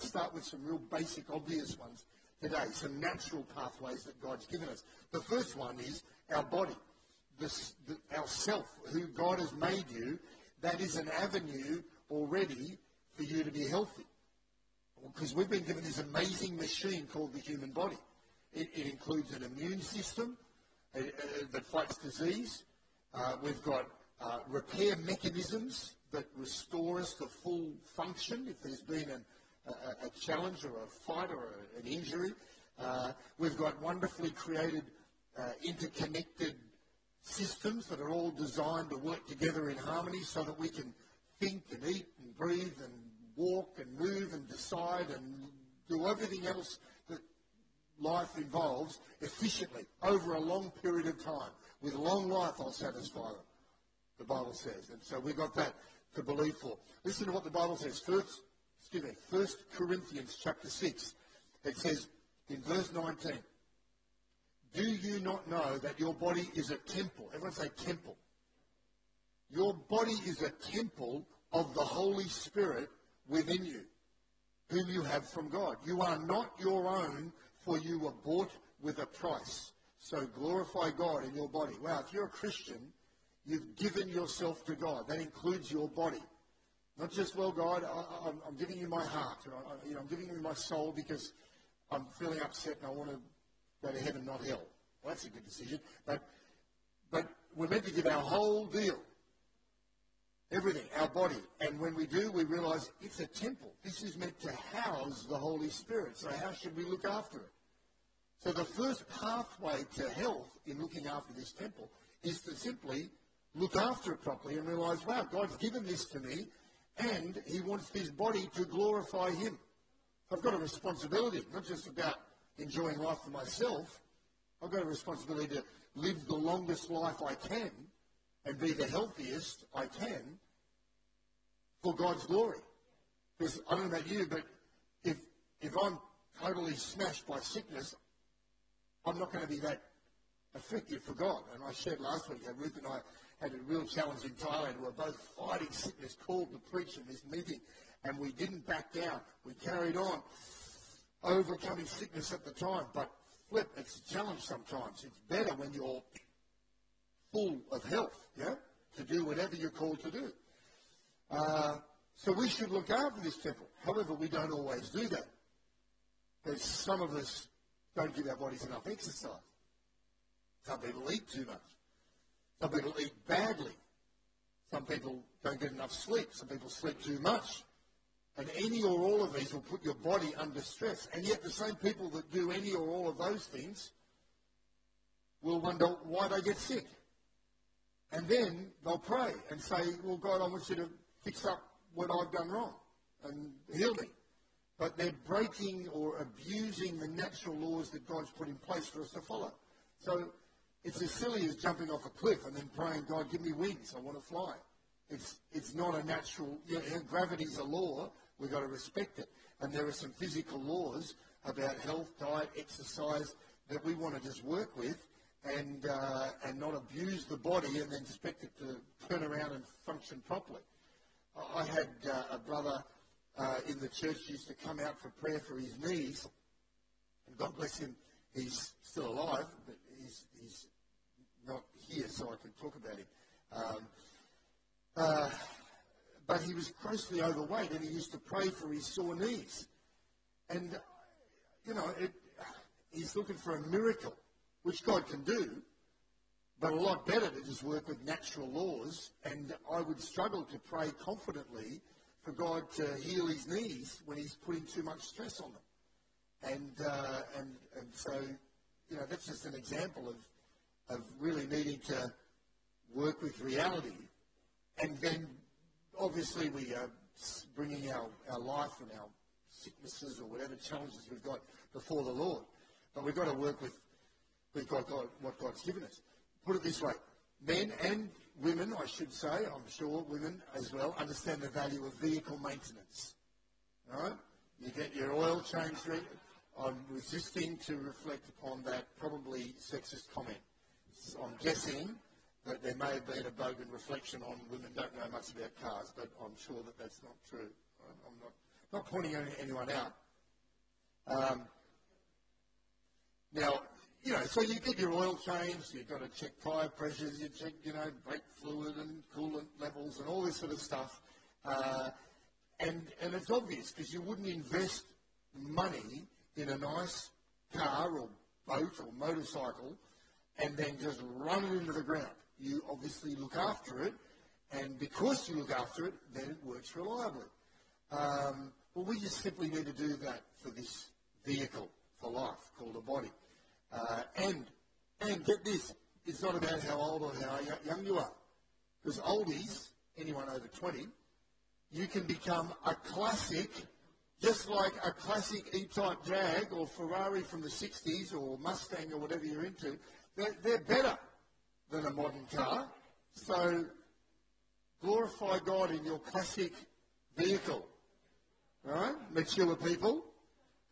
let's start with some real basic, obvious ones today, some natural pathways that God's given us. The first one is our body, this, the, our self, who God has made you. That is an avenue already for you to be healthy. Because we've been given this amazing machine called the human body. It, it includes an immune system uh, uh, that fights disease. Uh, we've got uh, repair mechanisms that restore us to full function if there's been an, a, a, challenge or a fight or a, an injury. Uh, we've got wonderfully created uh, interconnected systems that are all designed to work together in harmony so that we can think and eat and breathe and walk and move and decide and do everything else that life involves efficiently over a long period of time. With long life, I'll satisfy them, the Bible says. And so we've got that to believe for. Listen to what the Bible says. First, excuse me, First Corinthians chapter 6. It says in verse 19, Do you not know that your body is a temple? Everyone say temple. Your body is a temple of the Holy Spirit within you, whom you have from God. You are not your own, for you were bought with a price. So glorify God in your body. Wow, if you're a Christian, you've given yourself to God. That includes your body. Not just, well, God, I, am giving you my heart, I, you know, I'm giving you my soul because I'm feeling upset and I want to go to heaven, not hell. Well, that's a good decision. But, but we're meant to give our whole deal. Everything, our body. And when we do, we realize it's a temple. This is meant to house the Holy Spirit. So how should we look after it? So the first pathway to health in looking after this temple is to simply look after it properly and realize, wow, God's given this to me and he wants his body to glorify him. I've got a responsibility, not just about enjoying life for myself. I've got a responsibility to live the longest life I can and be the healthiest I can for God's glory. Because I don't know about you, but if if I'm totally smashed by sickness, I'm not going to be that effective for God. And I shared last week how Ruth and I had a real challenge in Thailand. We were both fighting sickness, called to preach in this meeting, and we didn't back down. We carried on, overcoming sickness at the time. But flip, it's a challenge sometimes. It's better when you're full of health, yeah, to do whatever you're called to do. Uh, so we should look after this temple. However, we don't always do that. Because some of us don't give our bodies enough exercise. Some people eat too much. Some people eat badly. Some people don't get enough sleep. Some people sleep too much. And any or all of these will put your body under stress. And yet the same people that do any or all of those things will wonder why they get sick. And then they'll pray and say, Well, God, I want you to fix up what I've done wrong and heal me. But they're breaking or abusing the natural laws that God's put in place for us to follow. So it's as silly as jumping off a cliff and then praying, God, give me wings. I want to fly. It's, it's not a natural, you know, gravity's a law. We've got to respect it. And there are some physical laws about health, diet, exercise that we want to just work with and, uh, and not abuse the body and then expect it to turn around and function properly. I had uh, a brother uh, in the church used to come out for prayer for his knees, and God bless him, he's still alive, but he's, he's not here, so I can talk about him. Um, uh, but he was grossly overweight, and he used to pray for his sore knees. And, you know, it, he's looking for a miracle which God can do, but a lot better to just work with natural laws. And I would struggle to pray confidently for God to heal his knees when he's putting too much stress on them. And, uh, and, and so, you know, that's just an example of, of really needing to work with reality. And then, obviously, we are bringing our, our life and our sicknesses or whatever challenges we've got before the Lord. But we've got to work with with God, God, what God's given us. Put it this way men and women, I should say, I'm sure women as well, understand the value of vehicle maintenance. All right? You get your oil changed. I'm resisting to reflect upon that probably sexist comment. I'm guessing that there may have been a bogan reflection on women don't know much about cars, but I'm sure that that's not true. I'm not Not pointing anyone out. Um, now, you know, so you get your oil changed, you've got to check tyre pressures, you check, you know, brake fluid and coolant levels and all this sort of stuff. Uh, and, and it's obvious because you wouldn't invest money in a nice car or boat or motorcycle and then just run it into the ground. You obviously look after it, and because you look after it, then it works reliably. Um, well, we just simply need to do that for this vehicle for life called a body. Uh, and, and get this, it's not about how old or how young you are. Because oldies, anyone over 20, you can become a classic, just like a classic E-Type Jag or Ferrari from the 60s or Mustang or whatever you're into. They're, they're better than a modern car. So glorify God in your classic vehicle. Right? Mature people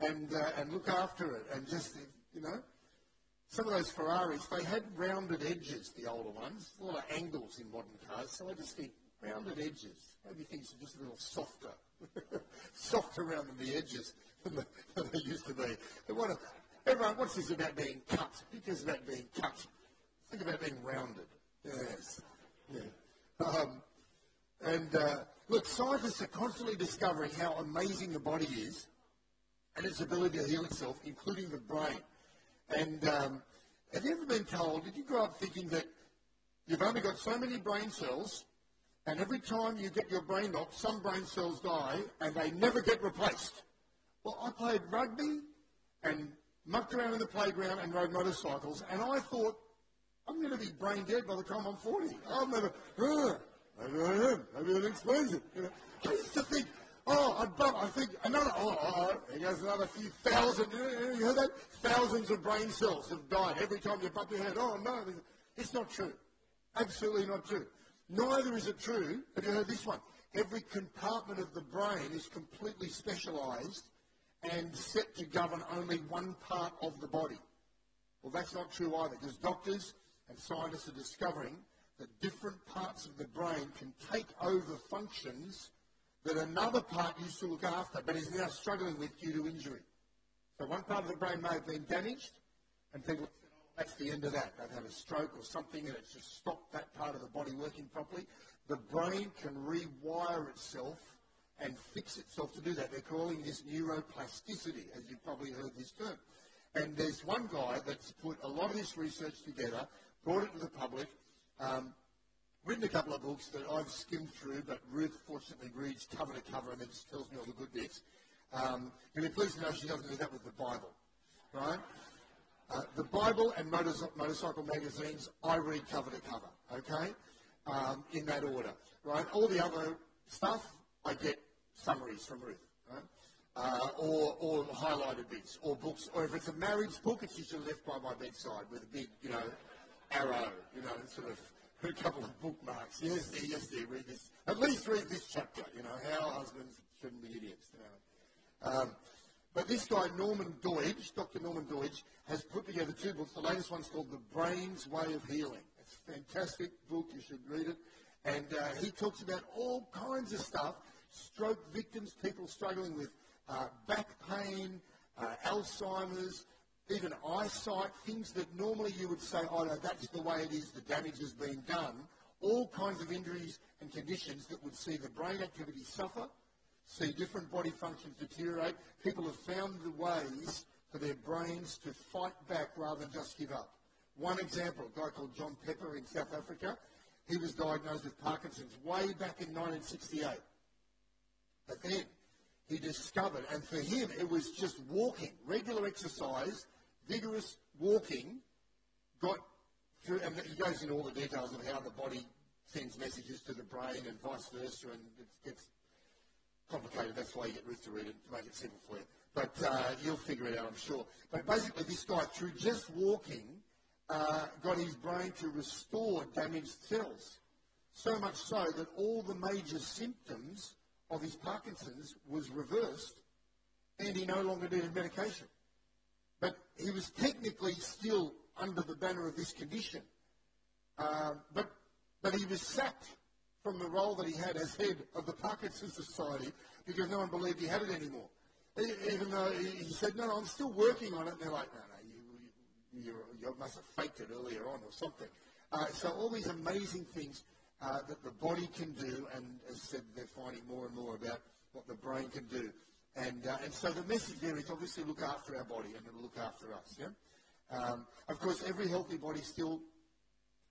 and, uh, and look after it and just, you know, some of those Ferraris, they had rounded edges, the older ones, a lot of angles in modern cars, so I just think rounded edges. Maybe things are just a little softer, softer around the edges than, they used to be. What everyone, what's this about being cut? Who cares about being cut? Think about being rounded. Yes. Yeah. Um, and uh, look, scientists are constantly discovering how amazing the body is and its ability to heal itself, including the brain. And um, have you ever been told, did you grow up thinking that you've only got so many brain cells, and every time you get your brain knocked, some brain cells die, and they never get replaced? Well, I played rugby and mucked around in the playground and rode motorcycles, and I thought, I'm going to be brain dead by the time I'm 40. I'll never, uh, maybe I am, maybe that explains it. You know? I used to think, Oh, I bump, I think another, oh, oh, oh, there goes another few thousand, you heard that? Thousands of brain cells have died every time you bump your head. Oh, no, it's not true. Absolutely not true. Neither is it true, have you heard this one? Every compartment of the brain is completely specialised and set to govern only one part of the body. Well, that's not true either, because doctors and scientists are discovering that different parts of the brain can take over functions that another part used to look after, but is now struggling with due to injury. So one part of the brain may have been damaged, and people that's the end of that. They've had a stroke or something, and it's just stopped that part of the body working properly. The brain can rewire itself and fix itself to do that. They're calling this neuroplasticity, as you've probably heard this term. And there's one guy that's put a lot of this research together, brought it to the public, um, written a couple of books that I've skimmed through, but Ruth fortunately reads cover to cover and then just tells me all the good bits. Um, you'll be pleased to know she doesn't do that with the Bible, right? Uh, the Bible and motorcycle magazines, I read cover to cover, okay? Um, in that order, right? All the other stuff, I get summaries from Ruth, right? Uh, or, or highlighted bits, or books, or if it's a marriage book, it's usually left by my bedside with a big, you know, arrow, you know, sort of a couple of bookmarks. Yes, dear, yes, dear, read this. At least read this chapter, you know, how husbands shouldn't be idiots. You know. Um, but this guy, Norman Doidge, Dr. Norman Doidge, has put together two books. The latest one's called The Brain's Way of Healing. It's a fantastic book. You should read it. And uh, he talks about all kinds of stuff, stroke victims, people struggling with uh, back pain, uh, Alzheimer's, even eyesight, things that normally you would say, oh no, that's the way it is, the damage has been done, all kinds of injuries and conditions that would see the brain activity suffer, see different body functions deteriorate. People have found the ways for their brains to fight back rather than just give up. One example, a guy called John Pepper in South Africa, he was diagnosed with Parkinson's way back in 1968. But then he discovered, and for him it was just walking, regular exercise, vigorous walking got through, and he goes into all the details of how the body sends messages to the brain and vice versa, and it gets complicated. That's why you get Ruth to read it to make it simple for you. But uh, you'll figure it out, I'm sure. But basically, this guy, through just walking, uh, got his brain to restore damaged cells. So much so that all the major symptoms of his Parkinson's was reversed, and he no longer needed medication. But he was technically still under the banner of this condition. Uh, but, but he was sacked from the role that he had as head of the Parkinson's Society because no one believed he had it anymore. Even though he said, no, I'm still working on it. And they're like, no, no, you, you, you must have faked it earlier on or something. Uh, so all these amazing things uh, that the body can do, and as said, they're finding more and more about what the brain can do. And, uh, and so the message there is obviously look after our body and it'll look after us. Yeah? Um, of course, every healthy body still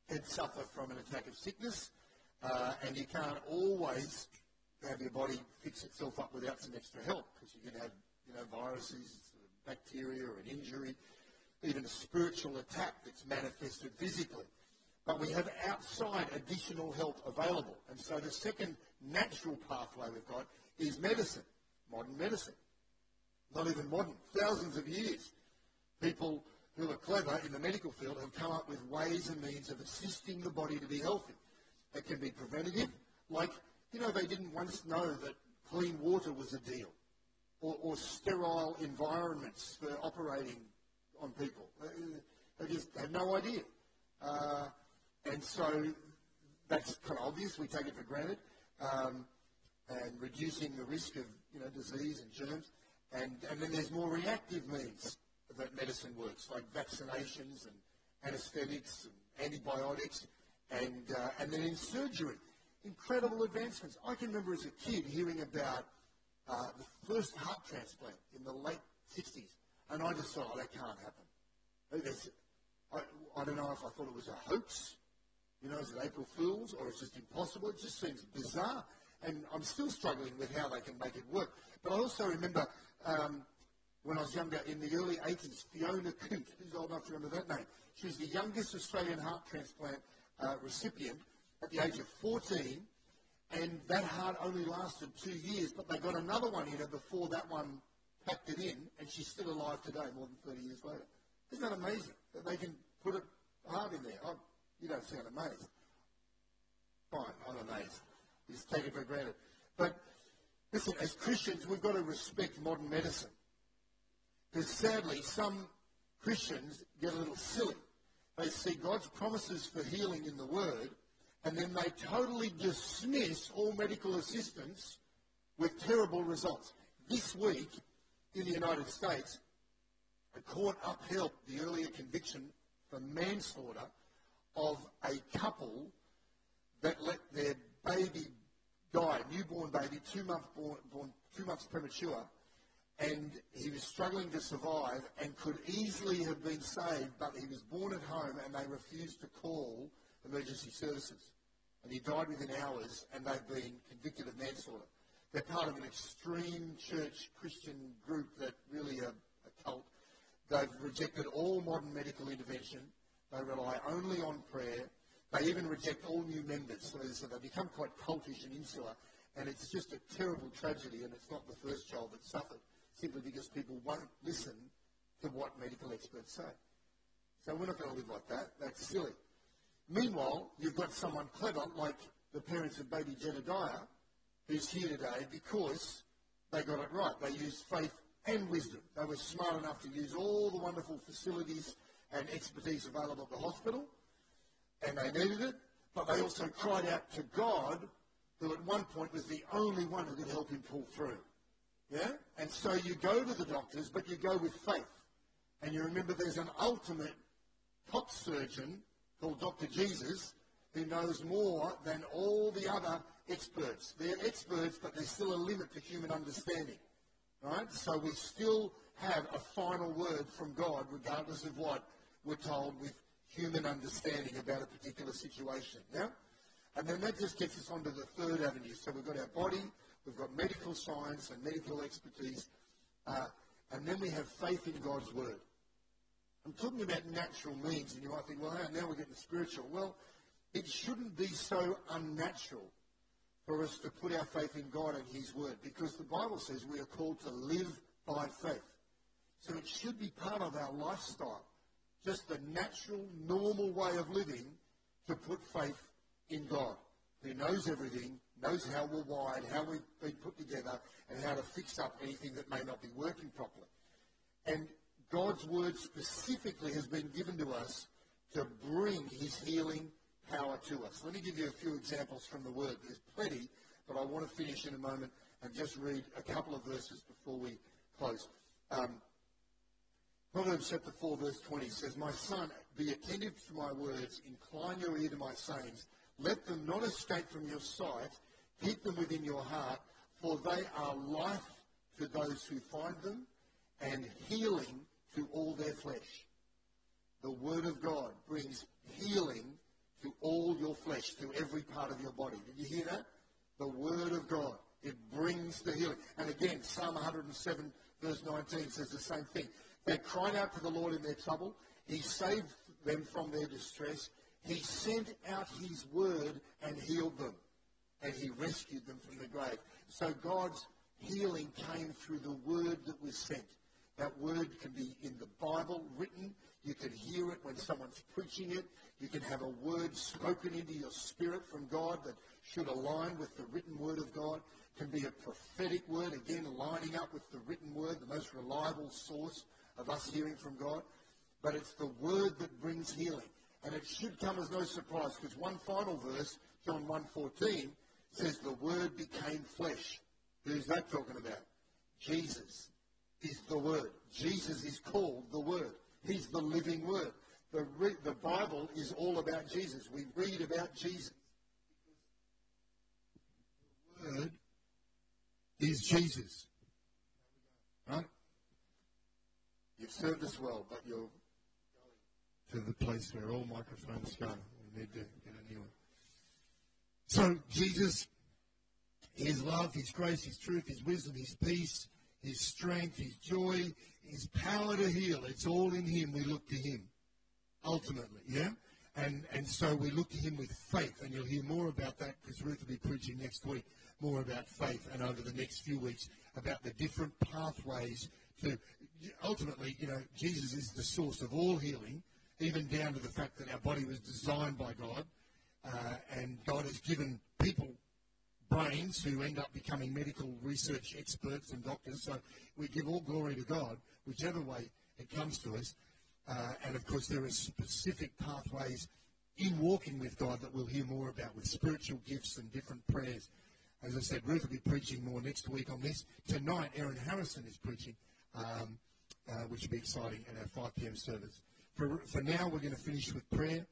can suffer from an attack of sickness, uh, and you can't always have your body fix itself up without some extra help because you can have you know viruses, bacteria, or an injury, even a spiritual attack that's manifested physically. But we have outside additional help available. And so the second natural pathway we've got is medicine, modern medicine. Not even modern, thousands of years. People who are clever in the medical field have come up with ways and means of assisting the body to be healthy. It can be preventative, like, you know, they didn't once know that clean water was a deal, or, or sterile environments for operating on people. They just had no idea. Uh, and so that's kind of obvious. We take it for granted. Um, and reducing the risk of you know, disease and germs. And, and then there's more reactive means that medicine works, like vaccinations and anesthetics and antibiotics. And, uh, and then in surgery, incredible advancements. I can remember as a kid hearing about uh, the first heart transplant in the late 60s. And I just thought, oh, that can't happen. I, I don't know if I thought it was a hoax you know, is it April Fool's or it's just impossible? It just seems bizarre. And I'm still struggling with how they can make it work. But I also remember um, when I was younger, in the early 80s, Fiona Coote, who's old enough to remember that name, she was the youngest Australian heart transplant uh, recipient at the age of 14. And that heart only lasted two years, but they got another one in her before that one packed it in, and she's still alive today, more than 30 years later. Isn't that amazing that they can put a heart in there? I, you don't sound amazed. Fine, I'm amazed. You just take it for granted. But listen, as Christians, we've got to respect modern medicine. Because sadly, some Christians get a little silly. They see God's promises for healing in the Word, and then they totally dismiss all medical assistance with terrible results. This week, in the United States, a court upheld the earlier conviction for manslaughter of a couple that let their baby die, newborn baby, two months born, born two months premature, and he was struggling to survive and could easily have been saved, but he was born at home and they refused to call emergency services. And he died within hours, and they've been convicted of manslaughter. They're part of an extreme church Christian group that really are a cult. They've rejected all modern medical intervention. They rely only on prayer. They even reject all new members. So, so they become quite cultish and insular. And it's just a terrible tragedy, and it's not the first child that suffered, simply because people won't listen to what medical experts say. So we're not going to live like that. That's silly. Meanwhile, you've got someone clever, like the parents of baby Jedediah, who's here today because they got it right. They used faith and wisdom. They were smart enough to use all the wonderful facilities and expertise available at the hospital, and they needed it, but they also cried out to God, who at one point was the only one who could help him pull through. Yeah? And so you go to the doctors, but you go with faith. And you remember there's an ultimate top surgeon called Dr. Jesus who knows more than all the other experts. They're experts, but there's still a limit to human understanding. Right? So we still have a final word from God, regardless of what we're told with human understanding about a particular situation. Now, and then that just gets us onto the third avenue. So we've got our body, we've got medical science and medical expertise, uh, and then we have faith in God's word. I'm talking about natural means, and you might think, well, now we're getting spiritual. Well, it shouldn't be so unnatural for us to put our faith in God and His Word because the Bible says we are called to live by faith. So it should be part of our lifestyle just the natural, normal way of living to put faith in God, who knows everything, knows how we're wired, how we've been put together, and how to fix up anything that may not be working properly. And God's word specifically has been given to us to bring his healing power to us. Let me give you a few examples from the Word. There's plenty, but I want to finish in a moment and just read a couple of verses before we close. Um, Proverbs chapter 4, verse 20 says, My son, be attentive to my words, incline your ear to my sayings. Let them not escape from your sight, keep them within your heart, for they are life to those who find them and healing to all their flesh. The Word of God brings healing to all your flesh, to every part of your body. Did you hear that? The Word of God. It brings the healing. And again, Psalm 107, verse 19 says the same thing. They cried out to the Lord in their trouble. He saved them from their distress. He sent out His Word and healed them. And He rescued them from the grave. So God's healing came through the Word that was sent. That word can be in the Bible written. You can hear it when someone's preaching it. You can have a word spoken into your spirit from God that should align with the written word of God. It can be a prophetic word, again, lining up with the written word, the most reliable source of us hearing from God. But it's the word that brings healing. And it should come as no surprise because one final verse, John 1.14, says the word became flesh. Who's that talking about? Jesus is the Word. Jesus is called the Word. He's the living Word. The, re- the Bible is all about Jesus. We read about Jesus. The Word is Jesus. Right? You've served us well, but you're going to the place where all microphones go. We need to get a new one. So, Jesus, His love, His grace, His truth, His wisdom, His peace, his strength, His joy, His power to heal. It's all in Him. We look to Him, ultimately, yeah? And, and so we look to Him with faith, and you'll hear more about that because Ruth will be preaching next week more about faith, and over the next few weeks about the different pathways to ultimately, you know, Jesus is the source of all healing, even down to the fact that our body was designed by God, and God has given people brains who end up becoming medical research experts and doctors. So we give all glory to God, whichever way it comes to us. Uh, and of course, there are specific pathways in walking with God that we'll hear more about with spiritual gifts and different prayers. As I said, Ruth will be preaching more next week on this. Tonight, Aaron Harrison is preaching, um, uh, which will be exciting at our 5 p.m. service. For, for now, we're going to finish with prayer.